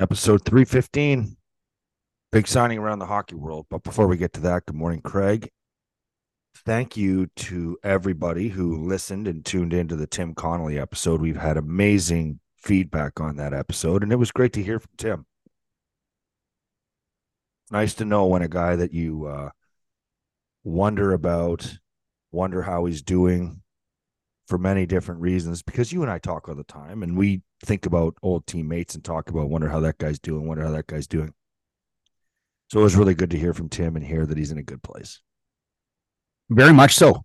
episode 315. Big signing around the hockey world. But before we get to that, good morning, Craig. Thank you to everybody who listened and tuned into the Tim Connolly episode. We've had amazing feedback on that episode, and it was great to hear from Tim. Nice to know when a guy that you uh, wonder about, wonder how he's doing for many different reasons, because you and I talk all the time and we think about old teammates and talk about wonder how that guy's doing, wonder how that guy's doing. So it was really good to hear from Tim and hear that he's in a good place. Very much so.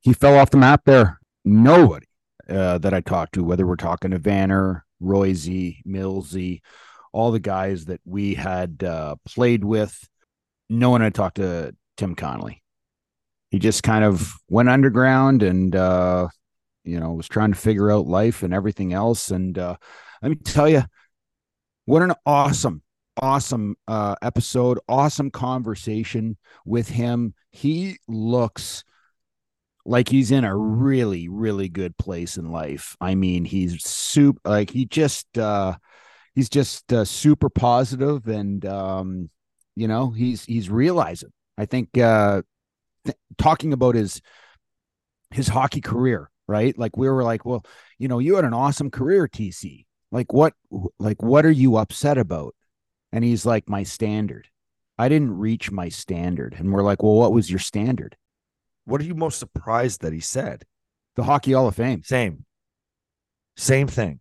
He fell off the map there. Nobody uh, that I talked to, whether we're talking to Vanner, Royce, Millsy, all the guys that we had uh, played with, no one had talked to Tim Connolly. He just kind of went underground and, uh, you know, was trying to figure out life and everything else. And uh, let me tell you, what an awesome, awesome uh, episode, awesome conversation with him. He looks like he's in a really, really good place in life. I mean, he's super, like he just, uh, he's just uh, super positive and, um, you know, he's, he's realizing, I think, uh, th- talking about his, his hockey career, right? Like we were like, well, you know, you had an awesome career, TC. Like what, like what are you upset about? And he's like, my standard. I didn't reach my standard. And we're like, well, what was your standard? What are you most surprised that he said? The Hockey Hall of Fame. Same. Same thing.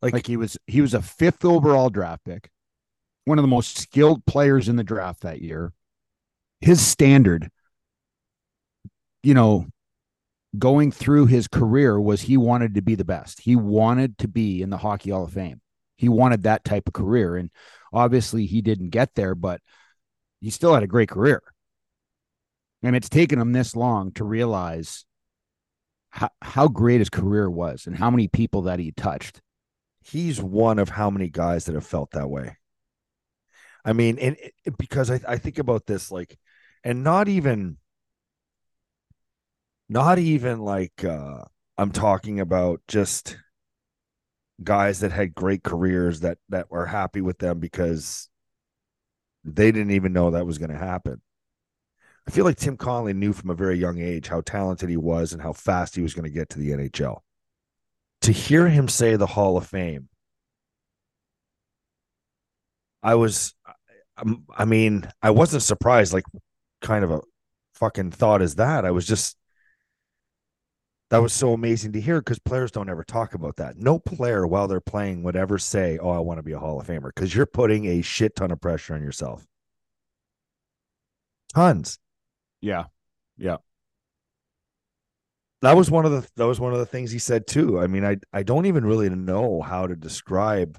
Like, like he was he was a fifth overall draft pick, one of the most skilled players in the draft that year. His standard, you know, going through his career was he wanted to be the best. He wanted to be in the Hockey Hall of Fame. He wanted that type of career. And obviously he didn't get there, but he still had a great career. And it's taken him this long to realize how, how great his career was and how many people that he touched. He's one of how many guys that have felt that way. I mean, and it, because I, I think about this, like, and not even, not even like, uh, I'm talking about just guys that had great careers that that were happy with them because they didn't even know that was going to happen. I feel like Tim Connolly knew from a very young age how talented he was and how fast he was going to get to the NHL. To hear him say the Hall of Fame, I was, I mean, I wasn't surprised. Like, kind of a fucking thought is that. I was just, that was so amazing to hear because players don't ever talk about that. No player, while they're playing, would ever say, Oh, I want to be a Hall of Famer because you're putting a shit ton of pressure on yourself. Tons. Yeah. Yeah. That was one of the that was one of the things he said too. I mean, I I don't even really know how to describe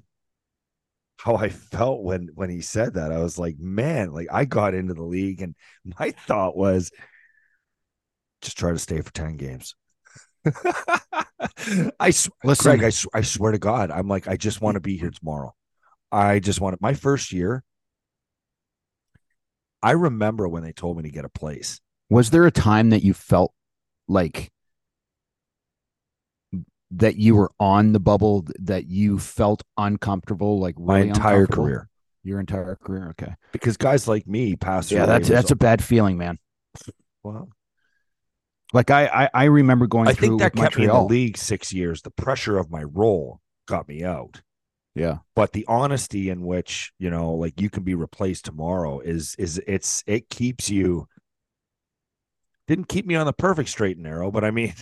how I felt when when he said that. I was like, man, like I got into the league and my thought was just try to stay for 10 games. I listen, Greg, I, I swear to God, I'm like, I just want to be here tomorrow. I just want it. my first year. I remember when they told me to get a place. Was there a time that you felt like that you were on the bubble, that you felt uncomfortable, like really my entire career? Your entire career, okay. Because guys like me pass. Yeah, that's that's a bad feeling, man. Well, like I I, I remember going. I think that kept Montreal. me in the league six years. The pressure of my role got me out. Yeah. But the honesty in which, you know, like you can be replaced tomorrow is is it's it keeps you didn't keep me on the perfect straight and narrow, but I mean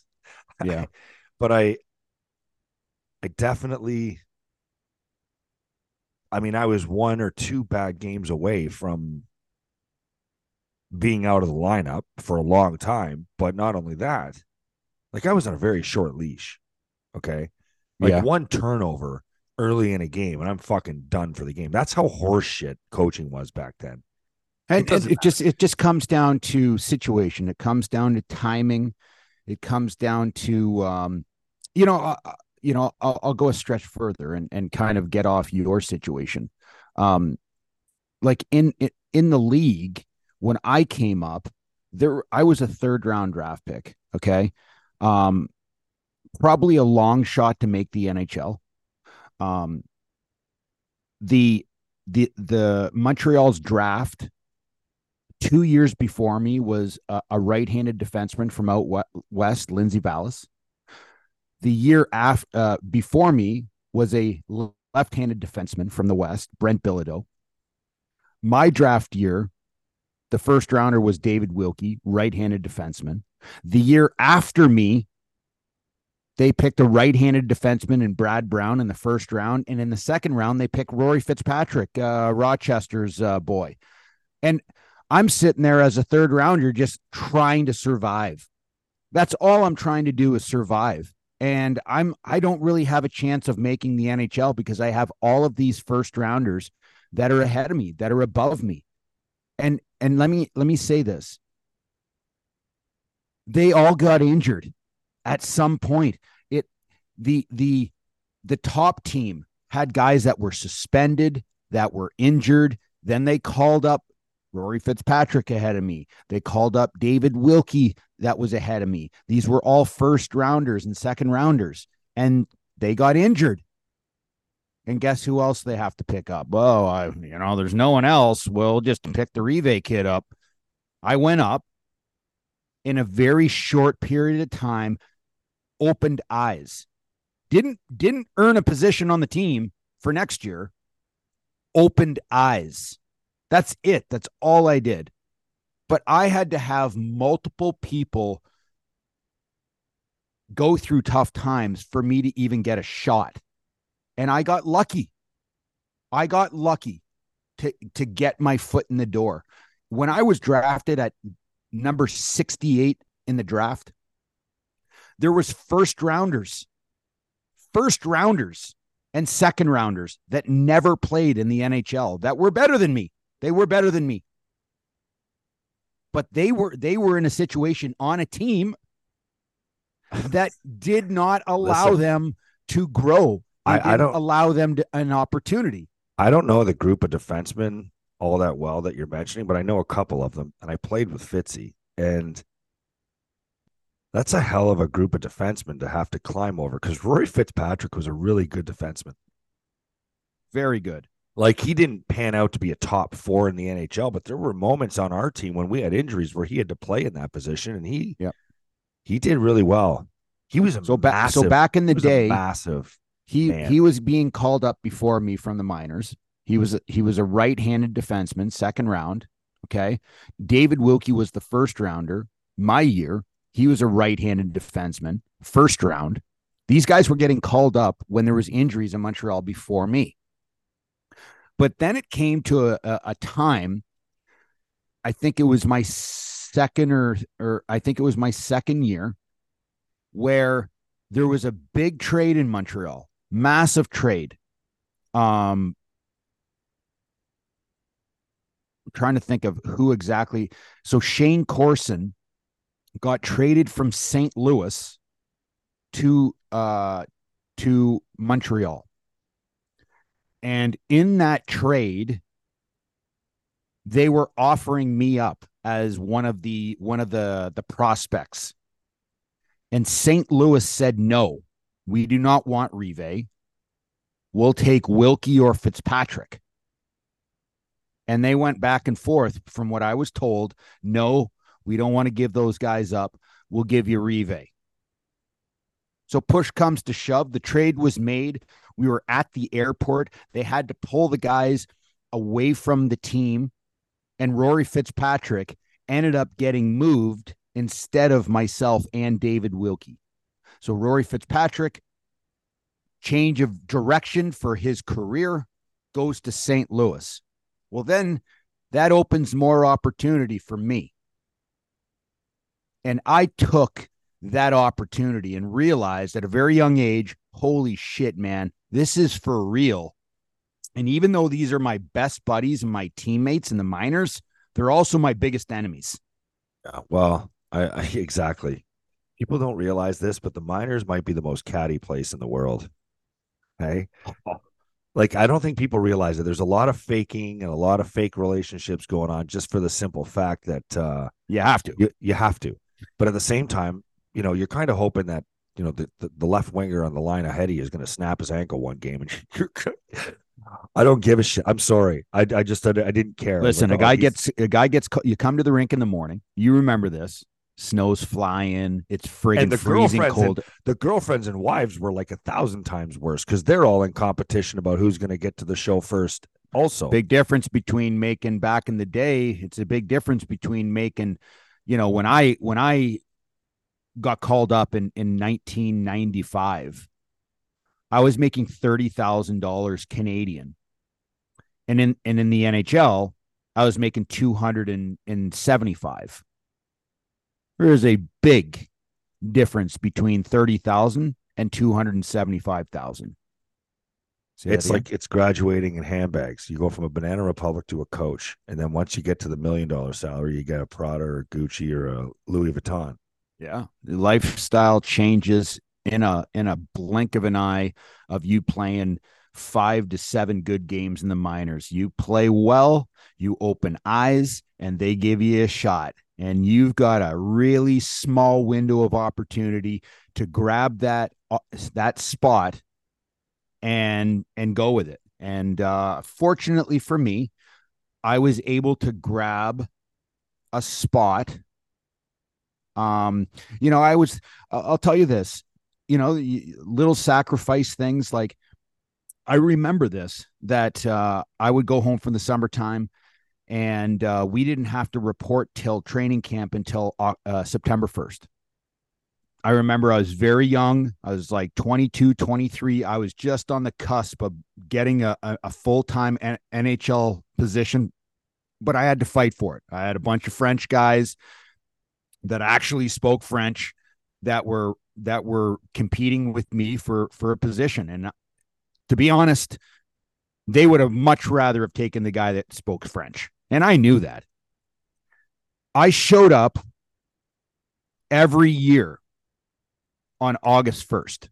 yeah. I, but I I definitely I mean, I was one or two bad games away from being out of the lineup for a long time. But not only that, like I was on a very short leash. Okay. Like yeah. one turnover early in a game and I'm fucking done for the game. That's how horseshit coaching was back then. And it, it, just it just comes down to situation. It comes down to timing. It comes down to um, you know, uh, uh, you know, I'll, I'll, go a stretch further and and kind of get off your situation. Um, like in in the league when I came up, there I was a third round draft pick. Okay, um, probably a long shot to make the NHL Um, the the the Montreal's draft two years before me was a, a right-handed defenseman from out west, Lindsay Vallis. The year after uh, before me was a left-handed defenseman from the west, Brent Bilodeau. My draft year, the first rounder was David Wilkie, right-handed defenseman. The year after me, they picked a right-handed defenseman in Brad Brown in the first round, and in the second round, they picked Rory Fitzpatrick, uh, Rochester's uh, boy. And I'm sitting there as a third rounder, just trying to survive. That's all I'm trying to do is survive. And I'm I don't really have a chance of making the NHL because I have all of these first rounders that are ahead of me, that are above me. And and let me let me say this. They all got injured at some point it the the the top team had guys that were suspended that were injured then they called up Rory Fitzpatrick ahead of me. They called up David Wilkie that was ahead of me. These were all first rounders and second rounders, and they got injured. And guess who else they have to pick up? Oh, I, you know, there's no one else. We'll just mm. pick the Rivet kid up. I went up in a very short period of time opened eyes. Didn't didn't earn a position on the team for next year. Opened eyes. That's it. That's all I did. But I had to have multiple people go through tough times for me to even get a shot. And I got lucky. I got lucky to to get my foot in the door. When I was drafted at number 68 in the draft, there was first rounders, first rounders and second rounders that never played in the NHL that were better than me. They were better than me. But they were they were in a situation on a team that did not allow Listen, them to grow. I, I, don't allow them to, an opportunity. I don't know the group of defensemen all that well that you're mentioning, but I know a couple of them, and I played with Fitzy, and that's a hell of a group of defensemen to have to climb over because Rory Fitzpatrick was a really good defenseman. Very good. Like he didn't pan out to be a top four in the NHL, but there were moments on our team when we had injuries where he had to play in that position, and he, yeah, he did really well. He was so back. So back in the day, massive. He man. he was being called up before me from the minors. He was he was a right-handed defenseman, second round. Okay, David Wilkie was the first rounder my year. He was a right-handed defenseman, first round. These guys were getting called up when there was injuries in Montreal before me. But then it came to a, a, a time, I think it was my second or or I think it was my second year where there was a big trade in Montreal, massive trade. Um I'm trying to think of who exactly. So Shayne Corson got traded from St. Louis to uh to Montreal. And in that trade, they were offering me up as one of the one of the the prospects. And St. Louis said no. We do not want Rivet. We'll take Wilkie or Fitzpatrick. And they went back and forth from what I was told. No, we don't want to give those guys up. We'll give you Rivet. So push comes to shove. The trade was made. We were at the airport. They had to pull the guys away from the team. And Rory Fitzpatrick ended up getting moved instead of myself and David Wilkie. So Rory Fitzpatrick, change of direction for his career, goes to St. Louis. Well, then that opens more opportunity for me. And I took that opportunity and realized at a very young age, holy shit, man, this is for real. And even though these are my best buddies and my teammates in the minors, they're also my biggest enemies. Yeah, well, I, I exactly. People don't realize this, but the minors might be the most catty place in the world. Hey, like I don't think people realize that there's a lot of faking and a lot of fake relationships going on just for the simple fact that uh you have to. You, you have to. But at the same time, you know, you're kind of hoping that you know, the, the, the left winger on the line ahead of you is going to snap his ankle one game, and you're. I don't give a shit. I'm sorry. I, I just I, I didn't care. Listen, like, a guy gets a guy gets you come to the rink in the morning. You remember this? Snow's flying. It's friggin' freezing cold. And, the girlfriends and wives were like a thousand times worse because they're all in competition about who's going to get to the show first. Also, big difference between making back in the day. It's a big difference between making, you know, when I when I got called up in in 1995, I was making thirty thousand dollars Canadian, and in and in the NHL, I was making two hundred and seventy five there is a big difference between 30,000 and 275,000. It's like it's graduating in handbags. You go from a Banana Republic to a Coach, and then once you get to the million dollar salary, you get a Prada or a Gucci or a Louis Vuitton. Yeah, the lifestyle changes in a in a blink of an eye of you playing five to seven good games in the minors. You play well, you open eyes, and they give you a shot and you've got a really small window of opportunity to grab that uh, that spot and and go with it. And uh fortunately for me i was able to grab a spot. Um you know i was i'll tell you this you know little sacrifice things like i remember this that uh i would go home from the summertime and uh, we didn't have to report till training camp until uh, uh, September 1st. I remember I was very young. I was like 22, 23. I was just on the cusp of getting a, a, a full time NHL position, but I had to fight for it. I had a bunch of French guys that actually spoke French that were that were competing with me for for a position and to be honest they would have much rather have taken the guy that spoke french and I knew that. I showed up every year on August 1st.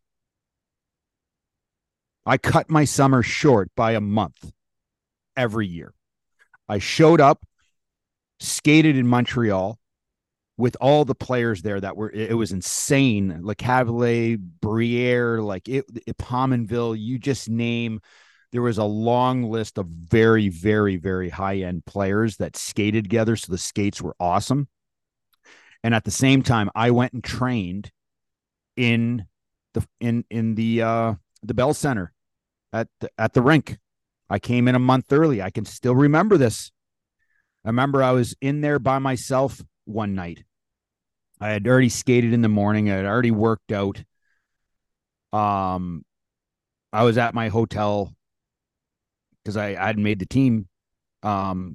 I cut my summer short by a month every year. I showed up, skated in Montreal with all the players there that were, it was insane. Lecavalier, Briere, like it, it Pominville, you just name there was a long list of very, very, very high end players that skated together. So the skates were awesome. And at the same time, I went and trained in the in in the uh the Bell Center at the, at the rink. I came in a month early. I can still remember this. I remember I was in there by myself one night. I had already skated in the morning. I had already worked out. Um, I was at my hotel because I, I hadn't made the team. Um,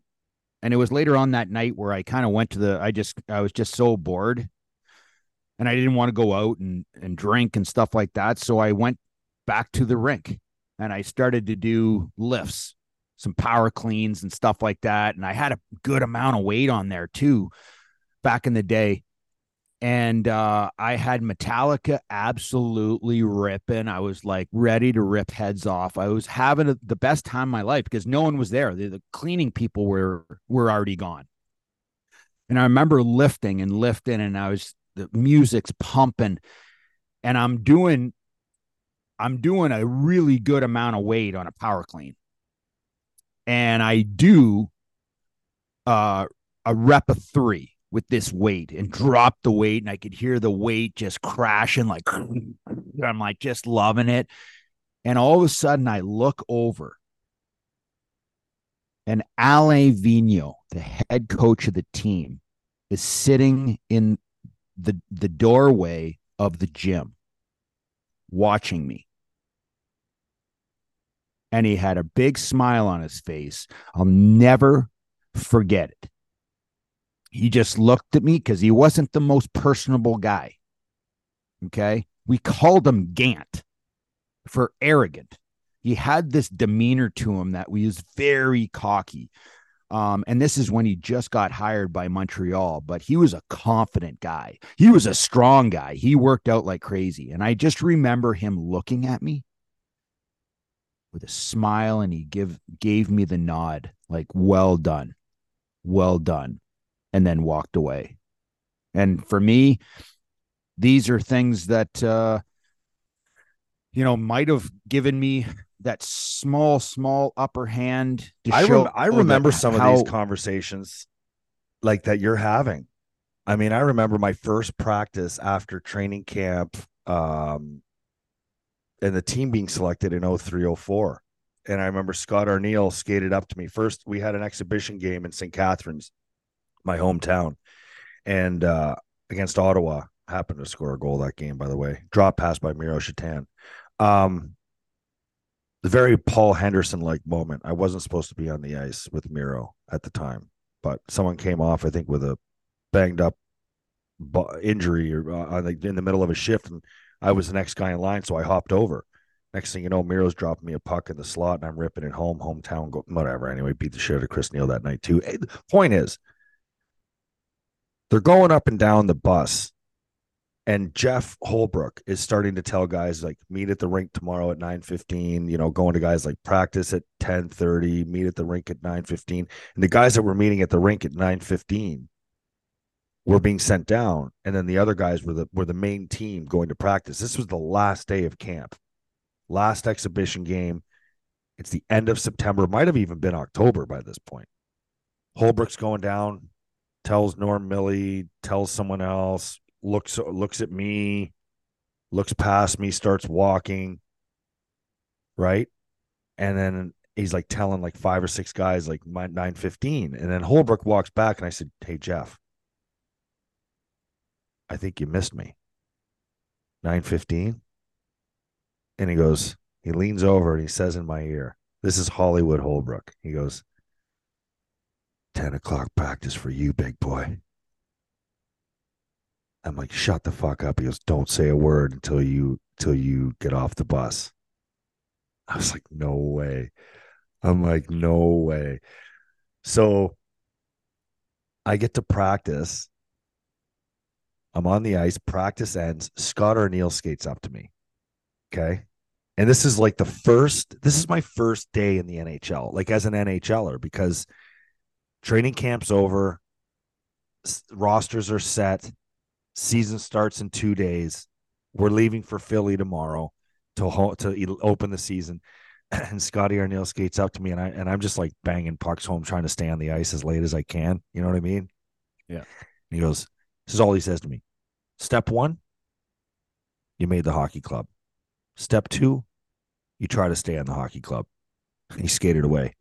and it was later on that night where I kind of went to the, I just, I was just so bored and I didn't want to go out and, and drink and stuff like that. So I went back to the rink and I started to do lifts, some power cleans and stuff like that. And I had a good amount of weight on there too back in the day and uh, I had Metallica absolutely ripping. I was like ready to rip heads off. I was having a, the best time of my life because no one was there. The, the, cleaning people were were already gone. And I remember lifting and lifting, and I was the music's pumping, and I'm doing, I'm doing a really good amount of weight on a power clean, and I do uh, a rep of three with this weight and dropped the weight and I could hear the weight just crashing like I'm like just loving it. And all of a sudden I look over and Alain Vigneault, the head coach of the team, is sitting in the the doorway of the gym watching me. And he had a big smile on his face. I'll never forget it he just looked at me because he wasn't the most personable guy. Okay. We called him Gant for arrogant. He had this demeanor to him that was very cocky. Um, and this is when he just got hired by Montreal, but he was a confident guy. He was a strong guy. He worked out like crazy. And I just remember him looking at me with a smile and he give gave me the nod, like, well done. Well done and then walked away. And for me, these are things that uh you know might have given me that small small upper hand I, rem- I remember some how- of these conversations like that you're having. I mean i remember my first practice after training camp um and the team being selected in 0304 and i remember scott arniel skated up to me. First we had an exhibition game in st catharines my hometown and uh against ottawa happened to score a goal that game by the way drop pass by miro satan um the very Paul Henderson like moment. I wasn't supposed to be on the ice with Miro at the time, but someone came off, I think, with a banged up injury or uh, in the middle of a shift, and I was the next guy in line, so I hopped over. Next thing you know, Miro's dropping me a puck in the slot, and I'm ripping it home, hometown, go, whatever. Anyway, beat the shit out of Chris Neil that night too. The point is, they're going up and down the bus and Jeff Holbrook is starting to tell guys like meet at the rink tomorrow at 9:15, you know, going to guys like practice at 10:30, meet at the rink at 9:15. And the guys that were meeting at the rink at 9:15 were being sent down and then the other guys were the were the main team going to practice. This was the last day of camp. Last exhibition game. It's the end of September, might have even been October by this point. Holbrook's going down, tells Norm Milley, tells someone else, looks looks at me, looks past me, starts walking, right? And then he's like telling like five or six guys like my 915. And then Holbrook walks back and I said, Hey Jeff, I think you missed me. 915. And he goes, he leans over and he says in my ear, This is Hollywood Holbrook. He goes, 10 o'clock practice for you, big boy. I'm like, shut the fuck up. He goes, don't say a word until you until you get off the bus. I was like, no way. I'm like, no way. So I get to practice. I'm on the ice. Practice ends. Scott Arniel skates up to me. Okay. And this is like the first, this is my first day in the NHL, like as an NHLer, because training camp's over, rosters are set Season starts in two days. We're leaving for Philly tomorrow to to open the season. And Scotty Arniel skates up to me, and I and I'm just like banging pucks home, trying to stay on the ice as late as I can. You know what I mean? Yeah. And he goes, "This is all he says to me. Step one, you made the hockey club. Step two, you try to stay on the hockey club." He skated away.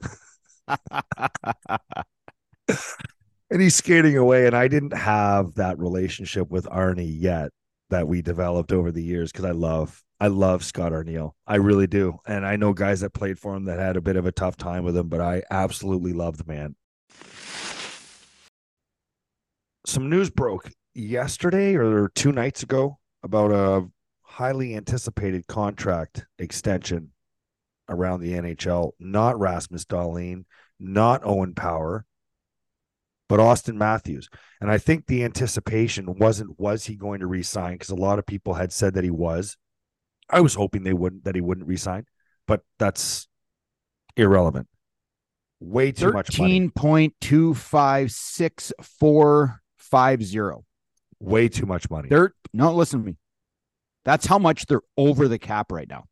and he's skating away. And I didn't have that relationship with Arnie yet that we developed over the years because I love I love Scott Arniel. I really do. And I know guys that played for him that had a bit of a tough time with him, but I absolutely love the man. Some news broke yesterday or two nights ago about a highly anticipated contract extension around the NHL. Not Rasmus Dahlin, not Owen Power, but Auston Matthews. And I think the anticipation wasn't was he going to resign because a lot of people had said that he was. I was hoping they wouldn't that he wouldn't resign, but that's irrelevant. Way too much money. 13.25650. Way too much money. They're no listen to me. That's how much they're over the cap right now.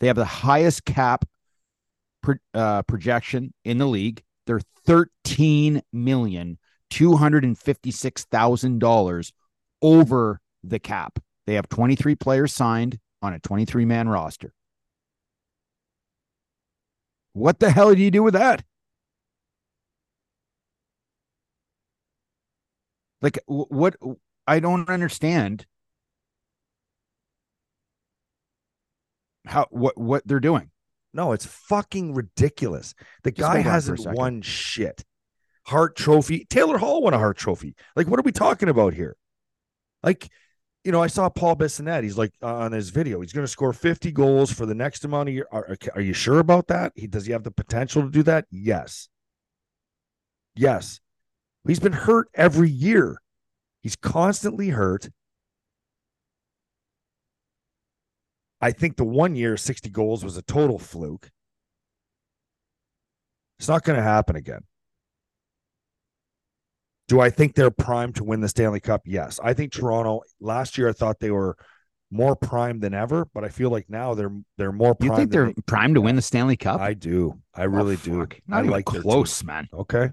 They have the highest cap pro, uh, projection in the league. They're thirteen million two hundred and fifty six thousand dollars over the cap. They have 23 players signed on a 23 man roster. What the hell do you do with that? Like, what? I don't understand how what what they're doing. No, it's fucking ridiculous. The Just guy hasn't won shit. Hart Trophy. Taylor Hall won a Hart Trophy. Like, what are we talking about here? Like, you know, I saw Paul Bissonnette. He's like uh, on his video. He's going to score 50 goals for the next amount of year. Are, are you sure about that? He does he have the potential to do that? Yes. Yes. He's been hurt every year. He's constantly hurt. I think the one year 60 goals was a total fluke. It's not going to happen again. Do I think they're primed to win the Stanley Cup? Yes. I think Toronto last year I thought they were more primed than ever, but I feel like now they're they're more You primed. think they're primed to win the Stanley Cup? I do. I Oh, really do. Not I even like close, man. Okay.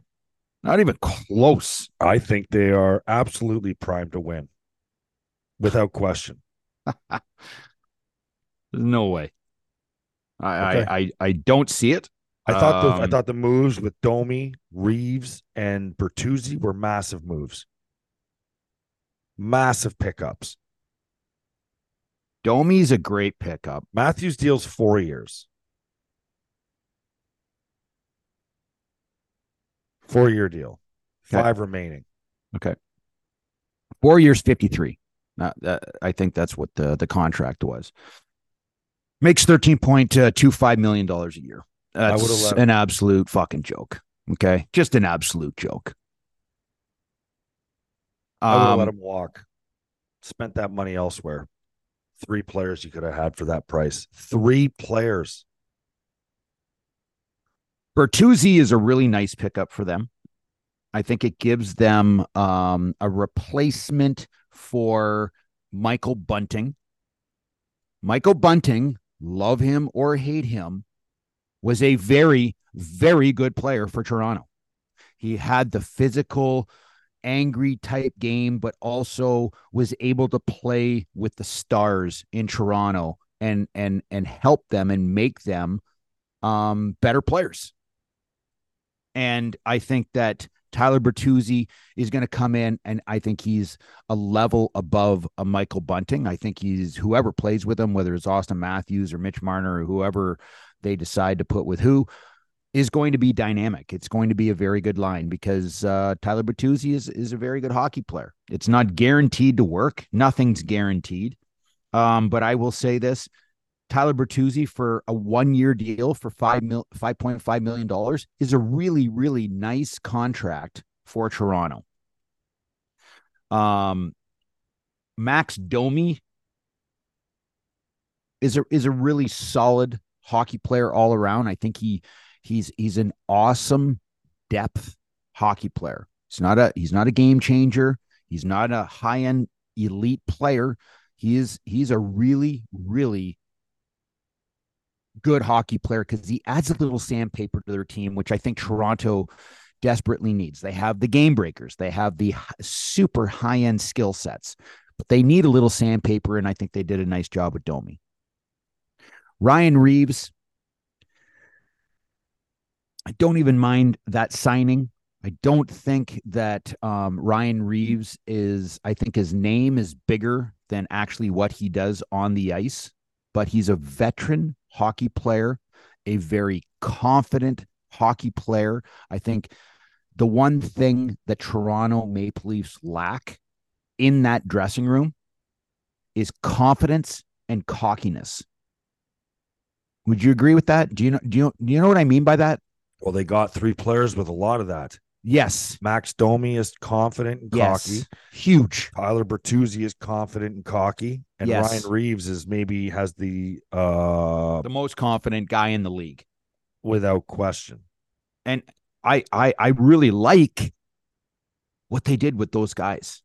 Not even close. I think they are absolutely primed to win. Without question. There's no way. I, Okay. I, I I don't see it. I thought the I Um, thought the moves with Domi, Reaves, and Bertuzzi were massive moves. Massive pickups. Domi's a great pickup. Matthews deals four years. Four year deal. Okay. Five remaining. Okay, Four years, fifty three. Uh, I think that's what the the contract was. Makes thirteen point two five million dollars a year. That's let- an absolute fucking joke. Okay, just an absolute joke. I would have Um, let him walk. Spent that money elsewhere. Three players you could have had for that price. Three players. Bertuzzi is a really nice pickup for them. I think it gives them um, a replacement for Michael Bunting. Michael Bunting, love him or hate him, was a very, very good player for Toronto. He had the physical, angry type game, but also was able to play with the stars in Toronto and and and help them and make them um, better players. And I think that Tyler Bertuzzi is going to come in, and I think he's a level above a Michael Bunting. I think he's whoever plays with him, whether it's Auston Matthews or Mitch Marner or whoever they decide to put with who, is going to be dynamic. It's going to be a very good line because uh, Tyler Bertuzzi is is a very good hockey player. It's not guaranteed to work. Nothing's guaranteed. Um, but I will say this: Tyler Bertuzzi for a one year deal for five mil five point five million dollars is a really really nice contract for Toronto. Um, Max Domi is a is a really solid hockey player all around. I think he he's he's an awesome depth hockey player. He's not a he's not a game changer. He's not a high end elite player. He is he's a really really good hockey player because he adds a little sandpaper to their team, which I think Toronto desperately needs. They have the game breakers, they have the super high end skill sets, but they need a little sandpaper, and I think they did a nice job with Domi. Ryan Reaves, I don't even mind that signing. I don't think that um, Ryan Reaves is, I think his name is bigger than actually what he does on the ice, but he's a veteran hockey player, a very confident hockey player. I think the one thing that Toronto Maple Leafs lack in that dressing room is confidence and cockiness. Would you agree with that? Do you know do you do you know what I mean by that? Well, they got three players with a lot of that. Yes. Max Domi is confident and Yes. cocky. Huge. Tyler Bertuzzi is confident and cocky. And Yes. Ryan Reaves is maybe has the uh The most confident guy in the league. without question. And I I I really like what they did with those guys.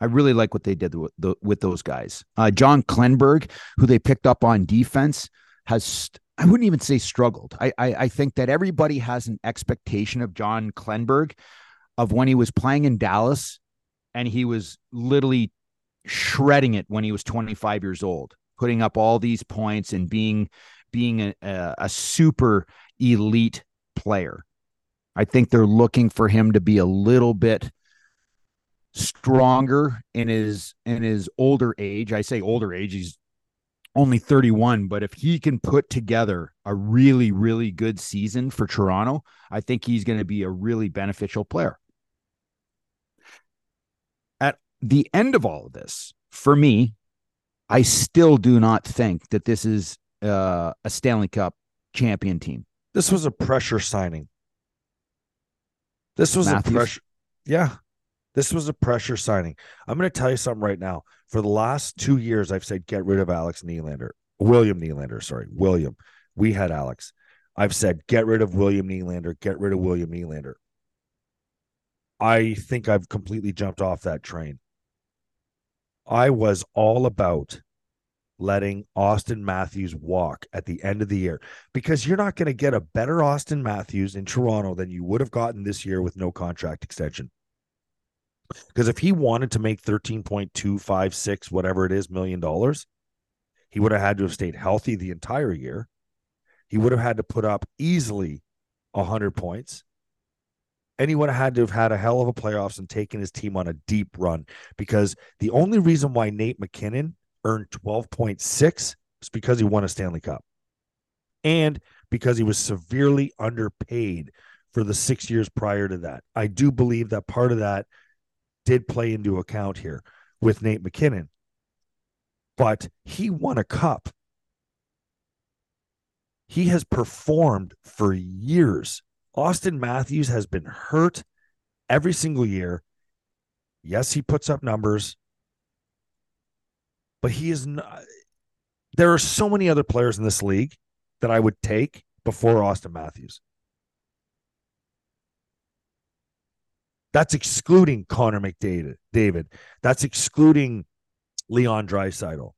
I really like what they did with, the, with those guys. Uh, John Klingberg, who they picked up on defense, has I wouldn't even say struggled. I, I I think that everybody has an expectation of John Klingberg of when he was playing in Dallas, and he was literally shredding it when he was 25 years old, putting up all these points and being being a, a, a super elite player. I think they're looking for him to be a little bit stronger in his in his older age. I say older age, he's only 31, but if he can put together a really really good season for Toronto, I think he's going to be a really beneficial player. At the end of all of this, for me, I still do not think that this is uh, a Stanley Cup champion team. This was a pressure signing. This was Matthews? a pressure. Yeah. This was a pressure signing. I'm going to tell you something right now. For the last two years, I've said get rid of Alex Nylander. William Nylander, sorry. William. We had Alex. I've said get rid of William Nylander. Get rid of William Nylander. I think I've completely jumped off that train. I was all about letting Auston Matthews walk at the end of the year because you're not going to get a better Auston Matthews in Toronto than you would have gotten this year with no contract extension. Because if he wanted to make 13.256, whatever it is, million dollars, he would have had to have stayed healthy the entire year. He would have had to put up easily 100 points. And he would have had to have had a hell of a playoffs and taken his team on a deep run because the only reason why Nate MacKinnon earned 12.6 is because he won a Stanley Cup and because he was severely underpaid for the six years prior to that. I do believe that part of that did play into account here with Nate MacKinnon, but he won a cup. He has performed for years. Auston Matthews has been hurt every single year. Yes, he puts up numbers, but he is not. There are so many other players in this league that I would take before Auston Matthews. That's excluding Connor McDavid. David. That's excluding Leon Draisaitl.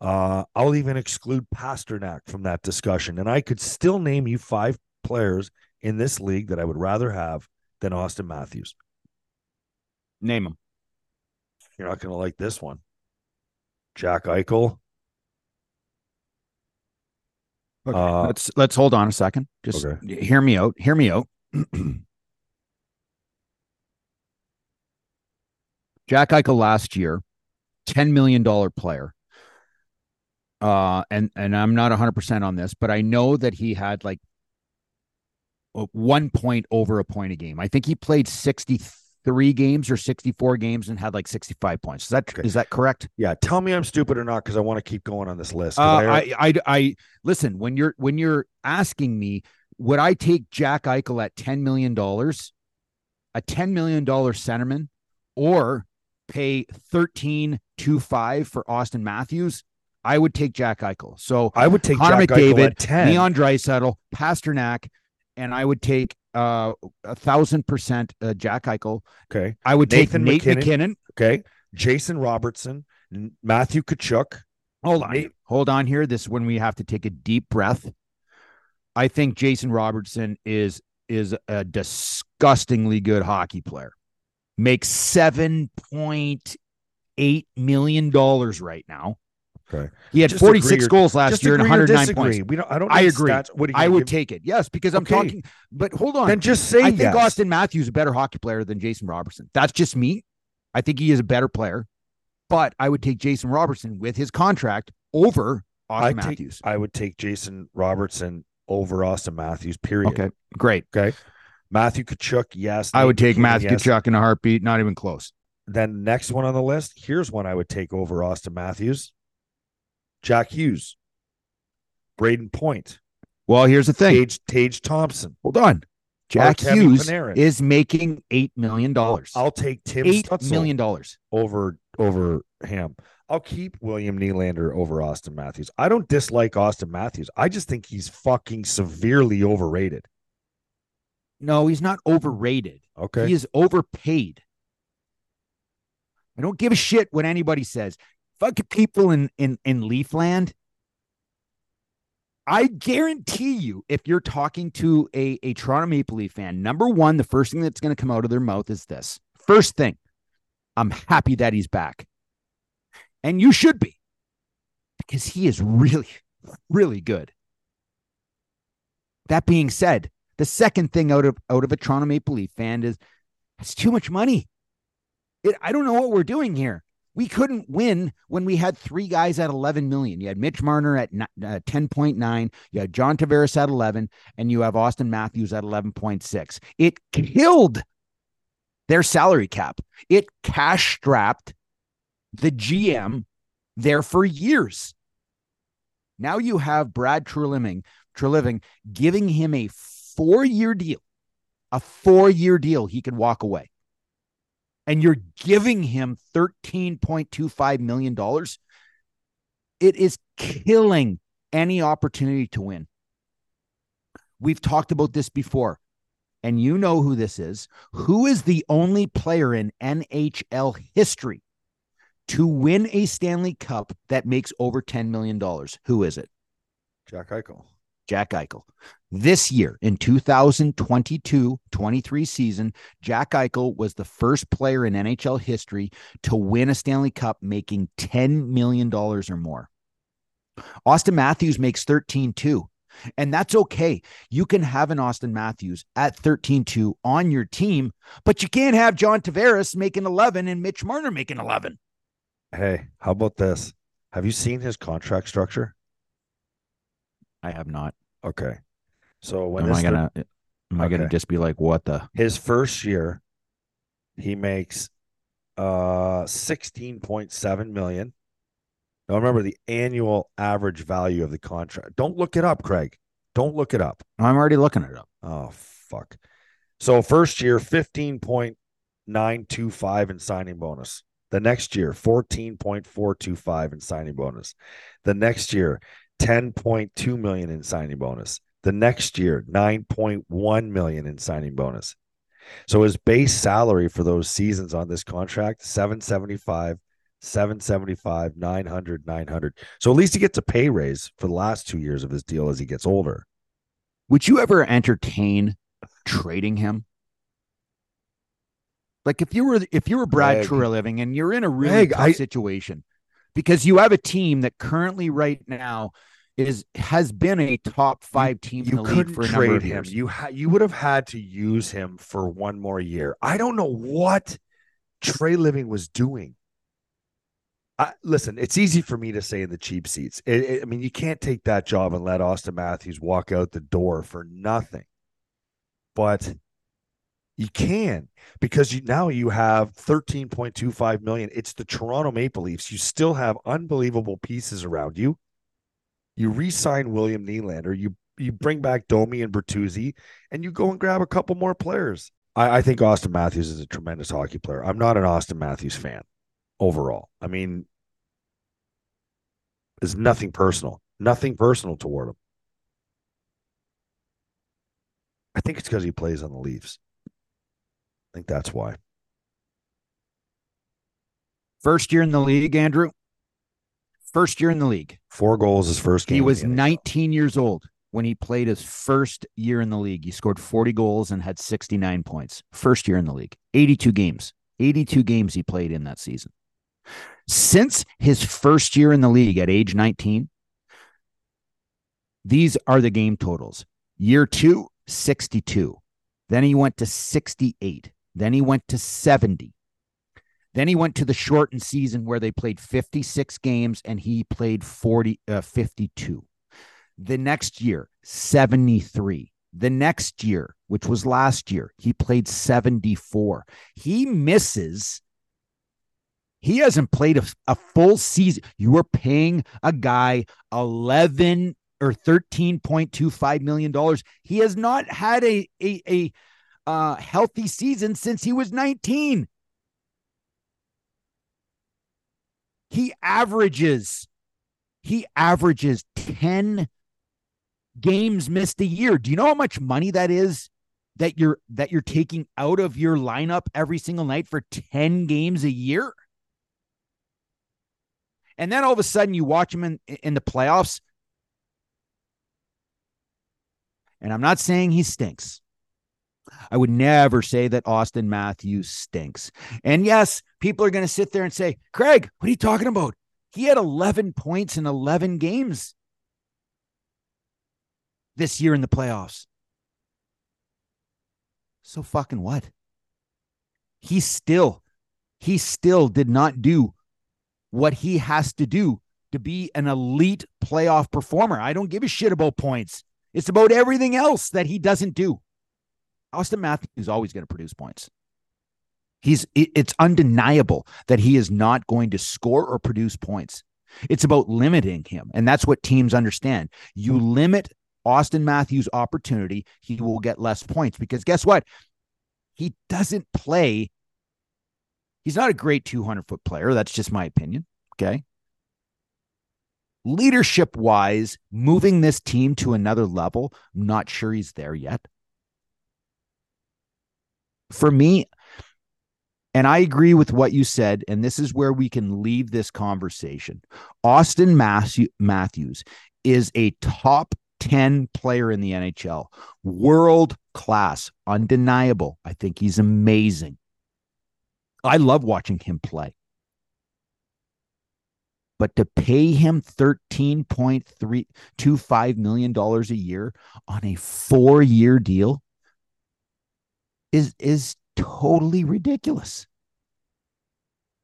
Uh, I'll even exclude Pastrnak from that discussion, and I could still name you five players in this league that I would rather have than Auston Matthews. Name them. You're not going to like this one. Jack Eichel. Okay. Uh, let's let's hold on a second. Just Okay. hear me out. Hear me out. Jack Eichel last year, ten million dollar player. Uh, and and I'm not 100 percent on this, but I know that he had like one point over a point a game. I think he played 63 games or 64 games and had like 65 points. Is that is Okay. that correct? yeah, tell me I'm stupid or not because I want to keep going on this list. Uh, I- I, I, I listen when you're when you're asking me, would I take Jack Eichel at ten million dollars, a ten million dollar centerman, or pay thirteen two five for Auston Matthews? I would take Jack Eichel. So I would take Connor Jack McDavid, at 10. Leon Draisaitl, Pastrnak, and I would take uh, a thousand percent uh, Jack Eichel. okay. I would Nathan take Nate MacKinnon. MacKinnon. Okay. Jason Robertson, Matthew Tkachuk. Hold on. Nate- Hold on here. This is when we have to take a deep breath. I think Jason Robertson is is a disgustingly good hockey player. Makes seven point eight million dollars right now. Okay. He had Just forty agree six or- goals last year and 109 points. We don't. I don't. I agree. Stats. What I would give- take it. Yes, because I'm Okay. talking. But hold on. Then just say I think. Auston Matthews is a better hockey player than Jason Robertson. That's just me. I think he is a better player, but I would take Jason Robertson with his contract over I Auston take- Matthews. I would take Jason Robertson over Auston Matthews. Period. Okay, great. Okay. Matthew Tkachuk, yes. I would take Matthew yes. Tkachuk in a heartbeat. Not even close. Then next one on the list. Here's one I would take over Auston Matthews. Jack Hughes, Brayden Point, Well, here's the thing. Tage, Tage Thompson. Hold on. Jack Hughes Panarin. is making eight million dollars. I'll take Tim Eight Stützle million dollars. over over him. I'll keep William Nylander over Auston Matthews. I don't dislike Austin Matthews. I just think he's fucking severely overrated. No, he's not overrated. Okay. He is overpaid. I don't give a shit what anybody says. Fucking people in in in Leafland. I guarantee you, if you're talking to a, a Toronto Maple Leaf fan, number one, the first thing that's going to come out of their mouth is this. First thing, I'm happy that he's back. And you should be, because he is really, really good. That being said, the second thing out of out of a Toronto Maple Leaf fan is it's too much money. It, I don't know what we're doing here. We couldn't win when we had three guys at 11 million. You had Mitch Marner at uh, 10.9, you had John Tavares at 11, and you have Auston Matthews at 11.6. It killed their salary cap. It cash strapped the GM there for years. Now you have Brad Treliving, Treliving giving him a four year deal, a four year deal. He can walk away. And you're giving him $13.25 million. It is killing any opportunity to win. We've talked about this before. and you know who this is. Who is the only player in NHL history to win a Stanley Cup that makes over $10 million? Who is it? Jack Eichel. Jack Eichel. This year in 2022 23 season, Jack Eichel was the first player in NHL history to win a Stanley Cup making $10 million or more. Auston Matthews makes 13 too. And that's okay. You can have an Auston Matthews at 13 2 on your team, but you can't have John Tavares making 11 and Mitch Marner making 11. Hey, how about this? Have you seen his contract structure? I have not. Okay. So when am I gonna am I gonna just be like, what the his first year, he makes uh 16.7 million. Now remember the annual average value of the contract. Don't look it up, Craig. Don't look it up. I'm already looking it up. Oh fuck. So first year, 15.925 in signing bonus. The next year, 14.425 in signing bonus. The next year, 10.2 million in signing bonus. The next year, 9.1 million in signing bonus. So his base salary for those seasons on this contract, 775, 775, 900, 900. So at least he gets a pay raise for the last two years of his deal as he gets older. Would you ever entertain trading him? Like if you were if you were Brad Treliving and you're in a really tough I, situation because you have a team that currently right now is has been a top five team you, you couldn't trade him. Years. You ha- you would have had to use him for one more year. I don't know what Treliving was doing. I, listen, it's easy for me to say in the cheap seats. It, it, I mean, you can't take that job and let Auston Matthews walk out the door for nothing. But you can because you now you have 13.25 million. It's the Toronto Maple Leafs. You still have unbelievable pieces around you. You re-sign William Nylander. You you bring back Domi and Bertuzzi, and you go and grab a couple more players. I, I think Auston Matthews is a tremendous hockey player. I'm not an Auston Matthews fan overall. I mean, there's nothing personal, nothing personal toward him. I think it's because he plays on the Leafs. I think that's why. First year in the league, Andrew. First year in the league. Four goals his first game. He was 19 years old when he played his first year in the league. He scored 40 goals and had 69 points. First year in the league. 82 games. 82 games he played in that season. Since his first year in the league at age 19, these are the game totals. Year two, 62. Then he went to 68. Then he went to 70. Then he went to the shortened season where they played 56 games and he played 40 uh, 52. The next year, 73. The next year, which was last year, he played 74. He misses he hasn't played a, a full season. You are paying a guy 11 or 13.25 million dollars. He has not had a a, a uh, healthy season since he was 19. He averages he averages 10 games missed a year. Do you know how much money that is that you're that you're taking out of your lineup every single night for 10 games a year? And then all of a sudden you watch him in in the playoffs. And I'm not saying he stinks. I would never say that Auston Matthews stinks. And yes, people are going to sit there and say, Craig, what are you talking about? He had 11 points in 11 games this year in the playoffs. So fucking what? He still, he still did not do what he has to do to be an elite playoff performer. I don't give a shit about points. It's about everything else that he doesn't do. Auston Matthews is always going to produce points. He's it's undeniable that he is not going to score or produce points. It's about limiting him. And that's what teams understand. You limit Auston Matthews' opportunity, he will get less points because guess what? He doesn't play. He's not a great 200 foot player. That's just my opinion. Okay. Leadership wise, moving this team to another level, I'm not sure he's there yet. For me, and I agree with what you said, and this is where we can leave this conversation. Auston Matthews is a top 10 player in the NHL, world class, undeniable. I think he's amazing. I love watching him play. But to pay him $13.325 million a year on a four year deal is, is totally ridiculous.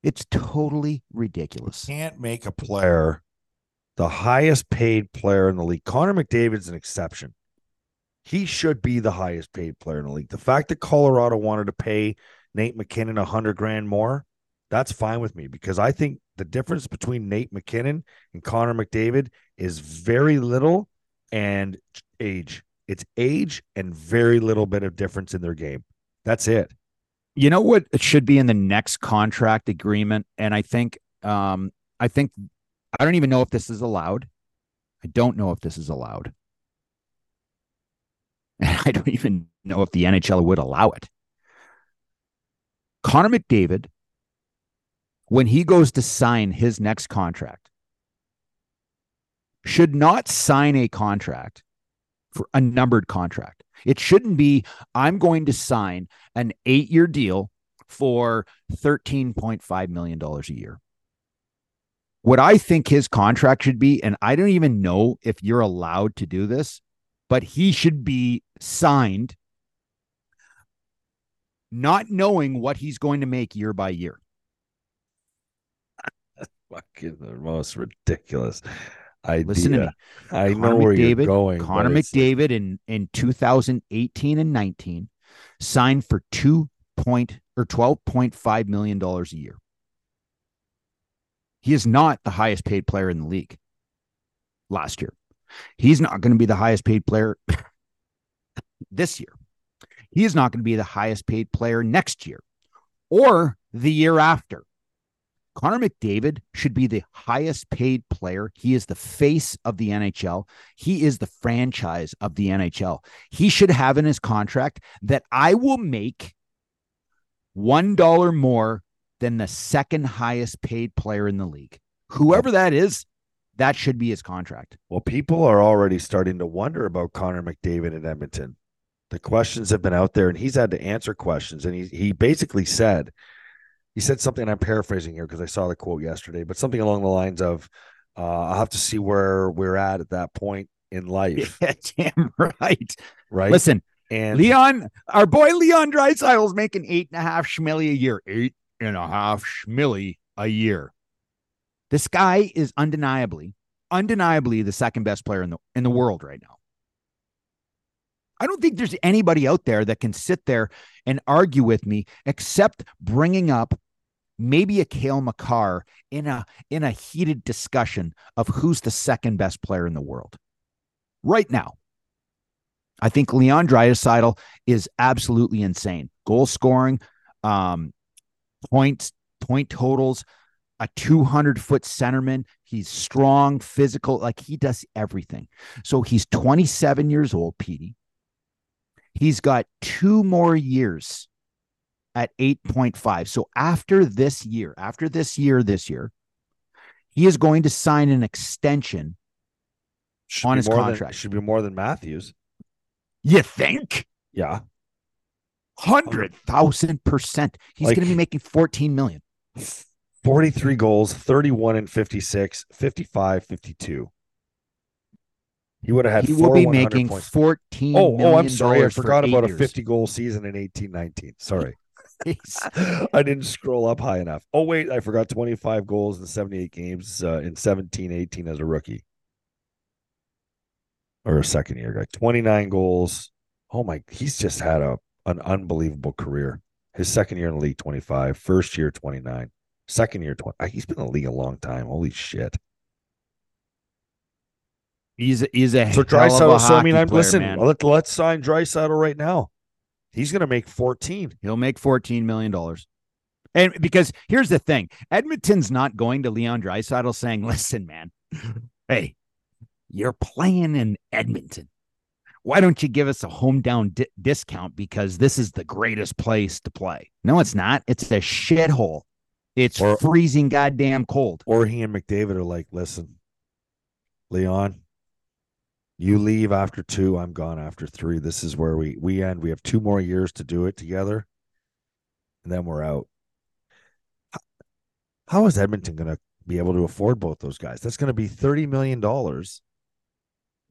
It's totally ridiculous. You can't make a player the highest paid player in the league. Connor McDavid's an exception. He should be the highest paid player in the league. The fact that Colorado wanted to pay Nate MacKinnon a hundred grand more, that's fine with me because I think the difference between Nate MacKinnon and Connor McDavid is very little and age. It's age and very little bit of difference in their game. That's it. You know what it should be in the next contract agreement, and I think um, I think I don't even know if this is allowed. I don't know if this is allowed. And I don't even know if the NHL would allow it. Connor McDavid, when he goes to sign his next contract, should not sign a contract for a numbered contract. It shouldn't be, I'm going to sign an eight year deal for $13.5 million a year what I think his contract should be, and I don't even know if you're allowed to do this, but he should be signed not knowing what he's going to make year by year. Fucking the most ridiculous idea. Listen to me. I Connor know where McDavid, you're going. Connor McDavid in, in 2018 and 19 signed for two point or $12.5 million a year. He is not the highest paid player in the league last year. He's not going to be the highest paid player this year. He is not going to be the highest paid player next year or the year after. Connor McDavid should be the highest paid player. He is the face of the NHL. He is the franchise of the NHL. He should have in his contract that I will make $1 more than the second highest paid player in the league. Whoever that is, that should be his contract. Well, people are already starting to wonder about Connor McDavid in Edmonton. The questions have been out there, and he's had to answer questions. And he he basically said, he said something. I'm paraphrasing here because I saw the quote yesterday, but something along the lines of, uh, "I'll have to see where we're at at that point in life." Yeah, damn right. Right. Listen, and Leon, our boy Leon Draisaitl's making eight and a half schmilly a year. Eight and a half schmilly a year. This guy is undeniably, undeniably the second best player in the in the world right now. I don't think there's anybody out there that can sit there and argue with me except bringing up maybe a Cale Makar in a in a heated discussion of who's the second best player in the world right now. I think Leon Draisaitl is absolutely insane. Goal scoring, um, points, point totals, a 200 foot centerman. He's strong, physical, like he does everything. So he's 27 years old, Petey. He's got two more years at 8.5. So after this year, after this year, this year, he is going to sign an extension should on his contract. Than, should be more than Matthews. You think? Yeah. Hundred thousand percent. He's like, going to be making 14 million. 43 goals, 31 and 56, 55, 52. He would have had. He will be making points. 14. Oh, oh, I'm sorry. I forgot about years. a 50 goal season in eighteen nineteen. Sorry. I didn't scroll up high enough. Oh, wait. I forgot 25 goals in 78 games uh, in 17 18 as a rookie or a second year guy. 29 goals. Oh, my. He's just had a an unbelievable career. His second year in the league, 25. First year, 29. Second year, 20. He's been in the league a long time. Holy shit. He's he's a so Draisaitl. So I mean, I'm listen. Let, let's sign Draisaitl right now. He's going to make 14. He'll make 14 million dollars. And because here's the thing, Edmonton's not going to Leon Draisaitl saying, "Listen, man, hey, you're playing in Edmonton. why don't you give us a hometown di- discount because this is the greatest place to play? No, it's not. It's a shithole. It's Or- freezing goddamn cold. Or he and McDavid are like, listen, Leon, you leave after two. I'm gone after three. This is where we we end. We have two more years to do it together, and then we're out. How is Edmonton going to be able to afford both those guys? That's going to be thirty million dollars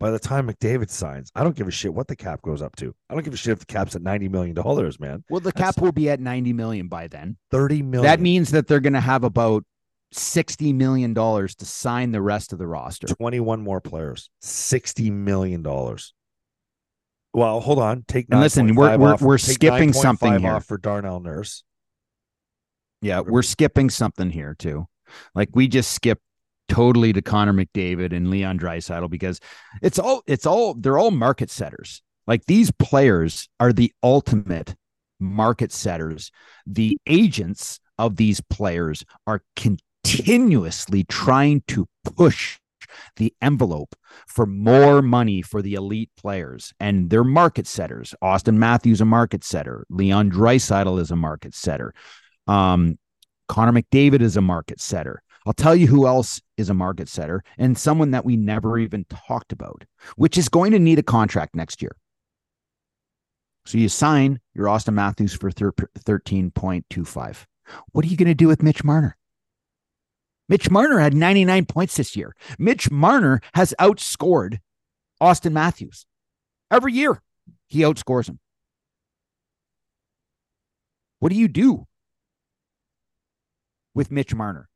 by the time McDavid signs. I don't give a shit what the cap goes up to. I don't give a shit if the cap's at ninety million dollars, man. Well, the That's- cap will be at 90 million by then. Thirty million. That means that they're going to have about 60 million dollars to sign the rest of the roster. 21 more players, $60 million. Well, hold on. Take And listen, we're- we're- off- we're take skipping something here. off for Darnell Nurse. Yeah, we're skipping something here too. Like we just skipped totally to Connor McDavid and Leon Draisaitl because it's all it's all they're all market setters. Like these players are the ultimate market setters. The agents of these players are continuously trying to push the envelope for more money for the elite players and they're market setters. Auston Matthews a market setter, Leon Draisaitl is a market setter. Um, Connor McDavid is a market setter. I'll tell you who else is a market setter and someone that we never even talked about, which is going to need a contract next year. So you sign your Auston Matthews for thir- 13.25. What are you going to do with Mitch Marner? Mitch Marner had 99 points this year. Mitch Marner has outscored Auston Matthews every year. He outscores him. What do you do with Mitch Marner?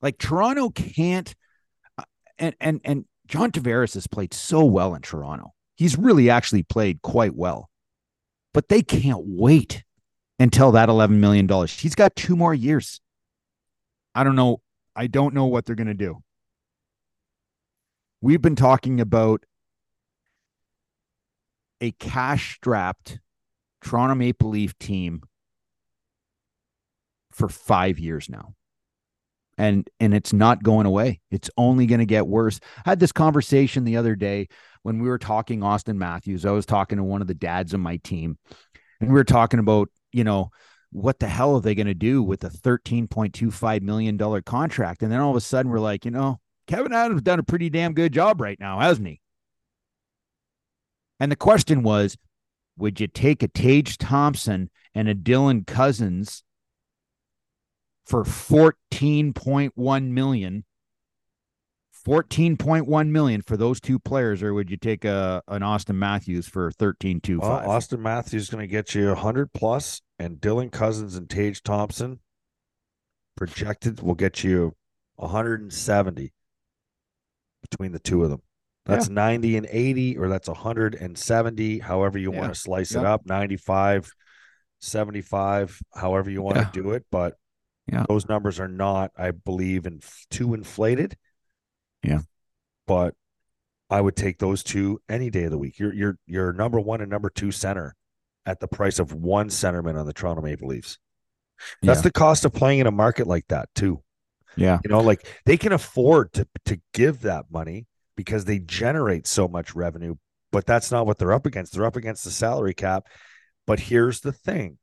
Like Toronto can't uh, and and and John Tavares has played so well in Toronto. He's really actually played quite well. But they can't wait until that 11 million dollars. He's got two more years. I don't know. I don't know what they're going to do. We've been talking about a cash strapped Toronto Maple Leaf team for 5 years now. And and it's not going away. It's only going to get worse. I had this conversation the other day when we were talking Auston Matthews. I was talking to one of the dads on my team and we were talking about, you know, what the hell are they going to do with a $13.25 million contract? And then all of a sudden we're like, you know, Kevin Adams done a pretty damn good job right now, hasn't he? And the question was, would you take a Tage Thompson and a Dylan Cozens for 14.1 million? 14.1 million for those two players, or would you take a an Auston Matthews for 13.25? Well, Auston Matthews is going to get you 100 plus, and Dylan Cozens and Tage Thompson projected will get you 170 between the two of them. That's 90 and 80, or that's 170, however you Yeah. want to slice it up 95, 75, however you want Yeah. to do it. But Yeah. those numbers are not, I believe, in too inflated. Yeah. But I would take those two any day of the week. You're you're you're number one and number two center at the price of one centerman on the Toronto Maple Leafs. That's Yeah. the cost of playing in a market like that too. yeah. You know, like they can afford to to give that money because they generate so much revenue, but that's not what they're up against. They're up against the salary cap. But here's the thing.